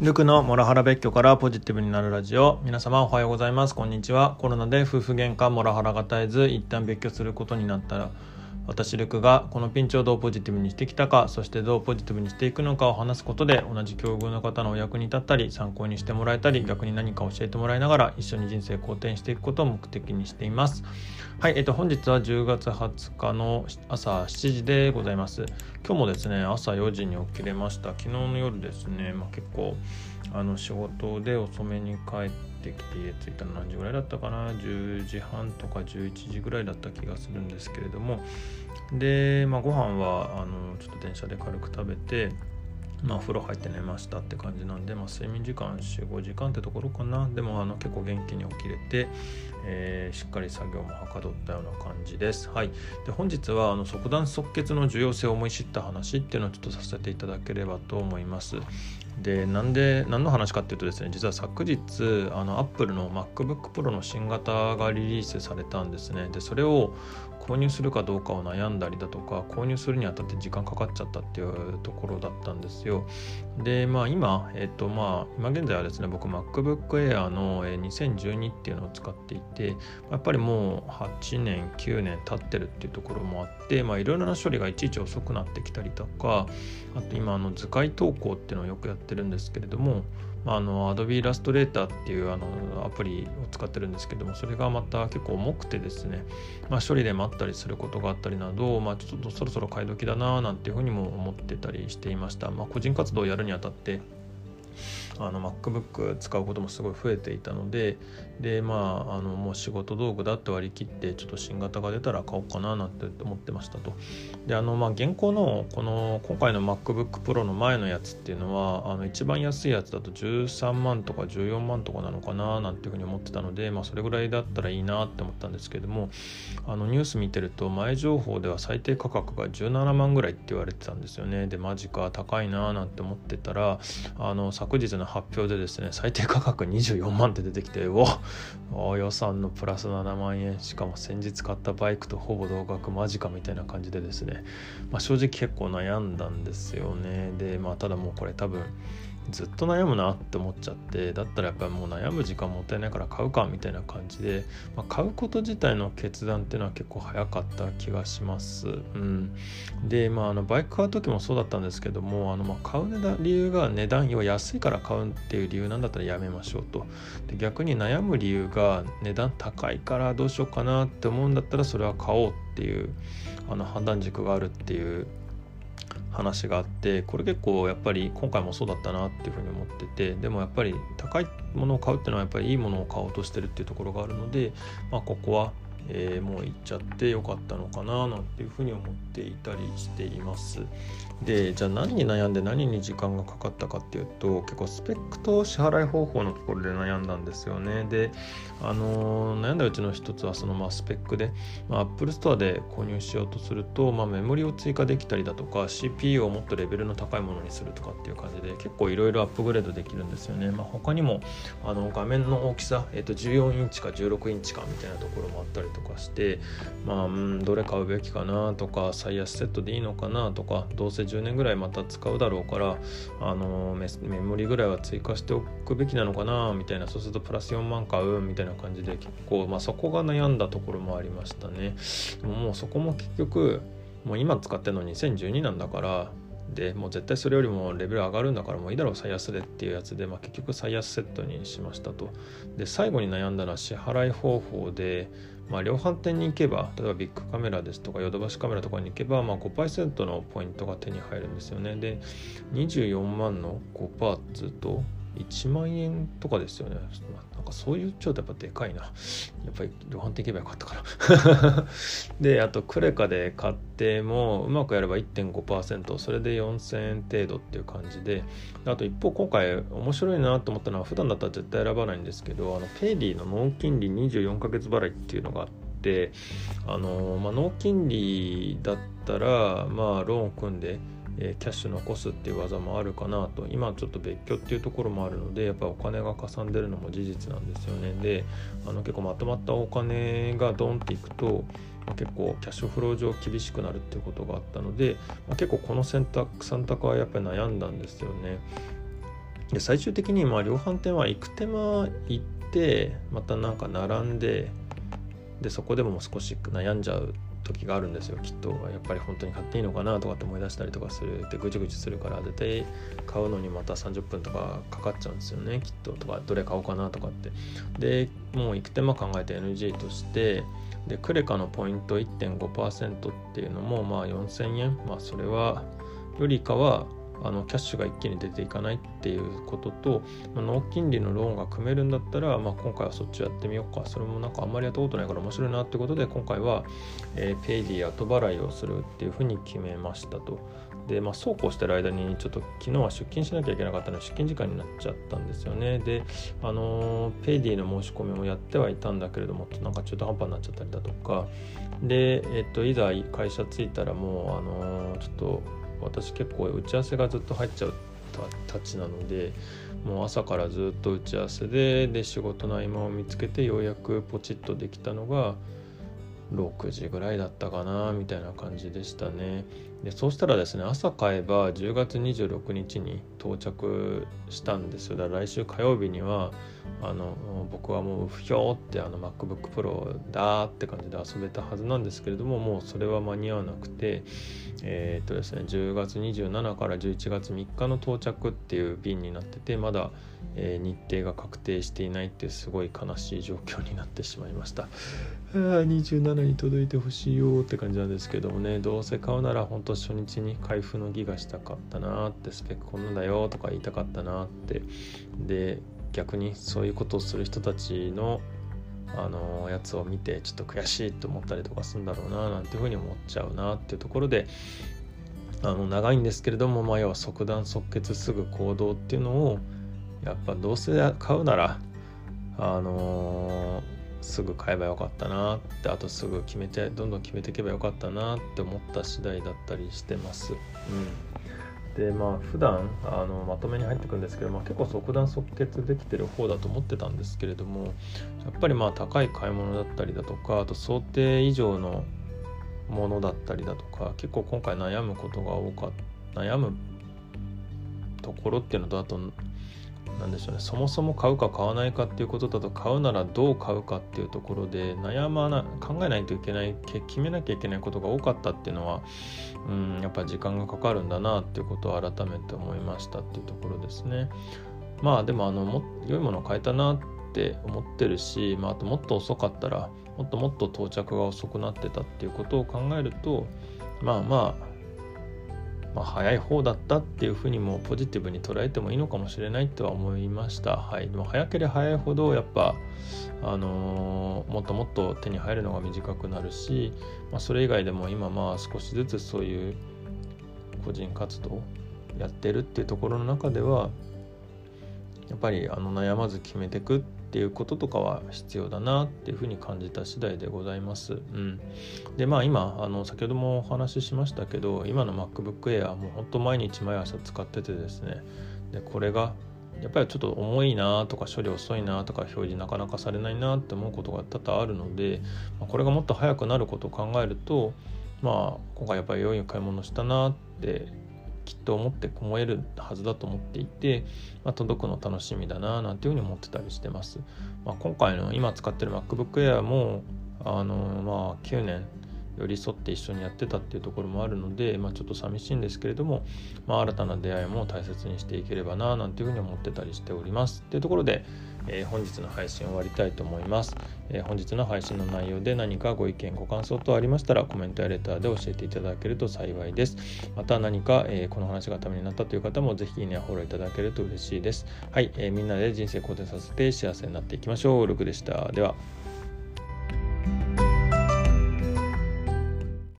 ルクのモラハラ別居からポジティブになるラジオ。皆様おはようございます。こんにちは。コロナで夫婦喧嘩モラハラが絶えず一旦別居することになったら私ルクがこのピンチをどうポジティブにしてきたかそしてどうポジティブにしていくのかを話すことで同じ境遇の方のお役に立ったり参考にしてもらえたり逆に何か教えてもらいながら一緒に人生好転していくことを目的にしています。はい、えっと、本日は10月20日の朝7時でございます。今日もですね朝4時に起きれました。昨日の夜ですね、まあ、結構あの仕事で遅めに帰ってきて家着いたの何時ぐらいだったかな？10時半とか11時ぐらいだった気がするんですけれどもで、まあ、ご飯はあのちょっと電車で軽く食べてまあ、風呂入って寝ましたって感じなんで、まあ、睡眠時間45時間ってところかなでもあの結構元気に起きれて、えー、しっかり作業もはかどったような感じです。はい、で本日はあの即断即決の重要性を思い知った話っていうのをちょっとさせていただければと思います。でなんで何の話かっていうとですね実は昨日あのアップルの MacBookPro の新型がリリースされたんですね。でそれを購入するかどうかを悩んだりだとか購入するにあたって時間かかっちゃったっていうところだったんですよ。でまあ今えっ、とまあ今現在はですね僕 MacBook Air の2012っていうのを使っていてやっぱりもう8年9年経ってるっていうところもあってまあいろいろな処理がいちいち遅くなってきたりとかあと今あの図解投稿っていうのをよくやってるんですけれどもあ、あの Adobe Illustrator っていうあのアプリを使ってるんですけどもそれがまた結構重くてですね、まあ、処理で待ったりすることがあったりなど、まあ、ちょっとそろそろ買い時だななんていうふうにも思ってたりしていました、まあ、個人活動をやるにあたってあの MacBook 使うこともすごい増えていたのででまああのもう仕事道具だって割り切ってちょっと新型が出たら買おうかななんて思ってましたと。であのまあ現行のこの今回の MacBook Pro の前のやつっていうのはあの一番安いやつだと13万とか14万とかなのかななんていうふうに思ってたのでまあそれぐらいだったらいいなって思ったんですけどもあのニュース見てると前情報では最低価格が17万ぐらいって言われてたんですよね。でマジか高いななんて思ってたらあの昨日の発表でですね最低価格24万って出てきておお予算のプラス7万円しかも先日買ったバイクとほぼ同額マジかみたいな感じでですね、まあ、正直結構悩んだんですよね。でまあただもうこれ多分ずっと悩むなって思っちゃってだったらやっぱりもう悩む時間もったいないから買うかみたいな感じで、まあ、買うこと自体の決断っていうのは結構早かった気がします。うん、でまああのバイク買う時もそうだったんですけどもあのま買う値段理由が値段要は安いから買うっていう理由なんだったらやめましょうとで逆に悩む理由が値段高いからどうしようかなって思うんだったらそれは買おうっていうあの判断軸があるっていう話があってこれ結構やっぱり今回もそうだったなっていうふうに思っててでもやっぱり高いものを買うっていうのはやっぱりいいものを買おうとしてるっていうところがあるので、まあ、ここはえー、もう行っちゃってよかったのかななんていうふうに思っていたりしています。でじゃあ何に悩んで何に時間がかかったかっていうと結構スペックと支払い方法のところで悩んだんですよね。であのー、悩んだうちの一つはそのまあスペックで、まあ、Apple Store で購入しようとすると、まあ、メモリを追加できたりだとか CPU をもっとレベルの高いものにするとかっていう感じで結構いろいろアップグレードできるんですよね、まあ、他にもあの画面の大きさ、えー、と14インチか16インチかみたいなところもあったりととかしてまあ、うん、どれ買うべきかなとか最安セットでいいのかなとかどうせ10年ぐらいまた使うだろうからあのメメモリぐらいは追加しておくべきなのかなみたいなそうするとプラス4万買うみたいな感じで結構、まあ、そこが悩んだところもありましたね。ももうそこも結局もう今使ってるの2012なんだからでもう絶対それよりもレベル上がるんだからもういいだろう最安でっていうやつで、まあ、結局最安セットにしましたと。で最後に悩んだのは支払い方法でまあ、量販店に行けば例えばビッグカメラですとかヨドバシカメラとかに行けば、まあ、5%のポイントが手に入るんですよね。で24万の5パーツと1万円とかですよね。なんかそういうちょっとやっぱでかいな。やっぱり量販店行けばよかったかな。で、あとクレカで買ってもうまくやれば1.5%、それで4000円程度っていう感じで、あと一方今回面白いなと思ったのは普段だったら絶対選ばないんですけど、あのペイディの納金利24ヶ月払いっていうのがあって、あの、まあ、納金利だったら、まあローンを組んで、えキャッシュ残すっていう技もあるかなと今ちょっと別居っていうところもあるのでやっぱお金がかさんでるのも事実なんですよねであの結構まとまったお金がドンっていくと結構キャッシュフロー上厳しくなるっていうことがあったので、まあ、結構この選択選択はやっぱり悩んだんですよね。で最終的にまあ量販店は行く手間行ってまたなんか並んででそこでも少し悩んじゃう時があるんですよきっと。やっぱり本当に買っていいのかなとかって思い出したりとかする。ってぐちぐちするから絶対買うのにまた30分とかかかっちゃうんですよね。きっととかどれ買おうかなとかって。でもう行く手間考えて NG としてでクレカのポイント1.5%っていうのもまあ4000円。まあそれはよりかはあのキャッシュが一気に出ていかないっていうことと、まあ、納金利のローンが組めるんだったら、まあ、今回はそっちやってみようかそれもなんかあんまりやったことないから面白いなってことで今回は、えー、ペイディ後払いをするっていうふうに決めましたと。で、まあ、そうこうしてる間にちょっと昨日は出勤しなきゃいけなかったので出勤時間になっちゃったんですよね。で、あのペイディの申し込みもやってはいたんだけれどもなんか中途半端になっちゃったりだとかで、えっと、いざ会社着いたらもう、あのちょっと私結構打ち合わせがずっと入っちゃうたちなのでもう朝からずっと打ち合わせでで仕事の合間を見つけてようやくポチッとできたのが6時ぐらいだったかなみたいな感じでしたね。でそうしたらですね朝買えば10月26日に到着したんですよ。だから来週火曜日にはあの僕はもう不評ってあの MacBookPro だって感じで遊べたはずなんですけれどももうそれは間に合わなくてえー、っとですね10月27から11月3日の到着っていう便になっててまだ、えー、日程が確定していないっていうすごい悲しい状況になってしまいました。あ27に届いてほしいよって感じなんですけどもねどうせ買うなら本当初日に開封の儀がしたかったなってスペックこんなんだよとか言いたかったなって。で逆にそういうことをする人たちのあのやつを見てちょっと悔しいと思ったりとかするんだろうななんていうふうに思っちゃうなっていうところであの長いんですけれども、まあ、要は即断即決すぐ行動っていうのをやっぱどうせ買うならあのー、すぐ買えばよかったなってあとすぐ決めてどんどん決めていけばよかったなって思った次第だったりしてます。うんでまあ普段あのまとめに入ってくるんですけど、まあ、結構即断即決できてる方だと思ってたんですけれどもやっぱりまあ高い買い物だったりだとかあと想定以上のものだったりだとか結構今回悩むことが多かった悩むところっていうのとあと何でしょうねそもそも買うか買わないかっていうことだと買うならどう買うかっていうところで悩まな考えないといけない決めなきゃいけないことが多かったっていうのはうんやっぱ時間がかかるんだなっていうことを改めて思いましたっていうところですね。まあでもあのも良いものを買えたなって思ってるし、まあ、あともっと遅かったらもっともっと到着が遅くなってたっていうことを考えるとまあまあまあ、早い方だったっていうふうにもポジティブに捉えてもいいのかもしれないとは思いました。はい、でも早ければ早いほどやっぱ、あのー、もっともっと手に入るのが短くなるし、まあ、それ以外でも今まあ少しずつそういう個人活動やってるっていうところの中ではやっぱりあの悩まず決めてくってっていうこととかは必要だなっていうふうに感じた次第でございます。うん、でまあ今あの先ほどもお話ししましたけど今の MacBook Air はもうほんと毎日毎朝使っててですねでこれがやっぱりちょっと重いなとか処理遅いなとか表示なかなかされないなって思うことが多々あるので、これがもっと早くなることを考えるとまあ今回やっぱり良い買い物したなってきっと思って思えるはずだと思っていて、まあ、届くの楽しみだななんていうふうに思ってたりしてます。まあ、今回の今使ってる MacBook Air もあのまあ9年寄り添って一緒にやってたっていうところもあるので、まあ、ちょっと寂しいんですけれども、まあ、新たな出会いも大切にしていければななんていうふうに思ってたりしております。というところで、えー、本日の配信終わりたいと思います、えー、本日の配信の内容で何かご意見ご感想等ありましたらコメントやレターで教えていただけると幸いです。また何か、えー、この話がためになったという方もぜひいいねやフォローいただけると嬉しいです。はい、えみんなで人生肯定させて幸せになっていきましょう。ルクでした。では。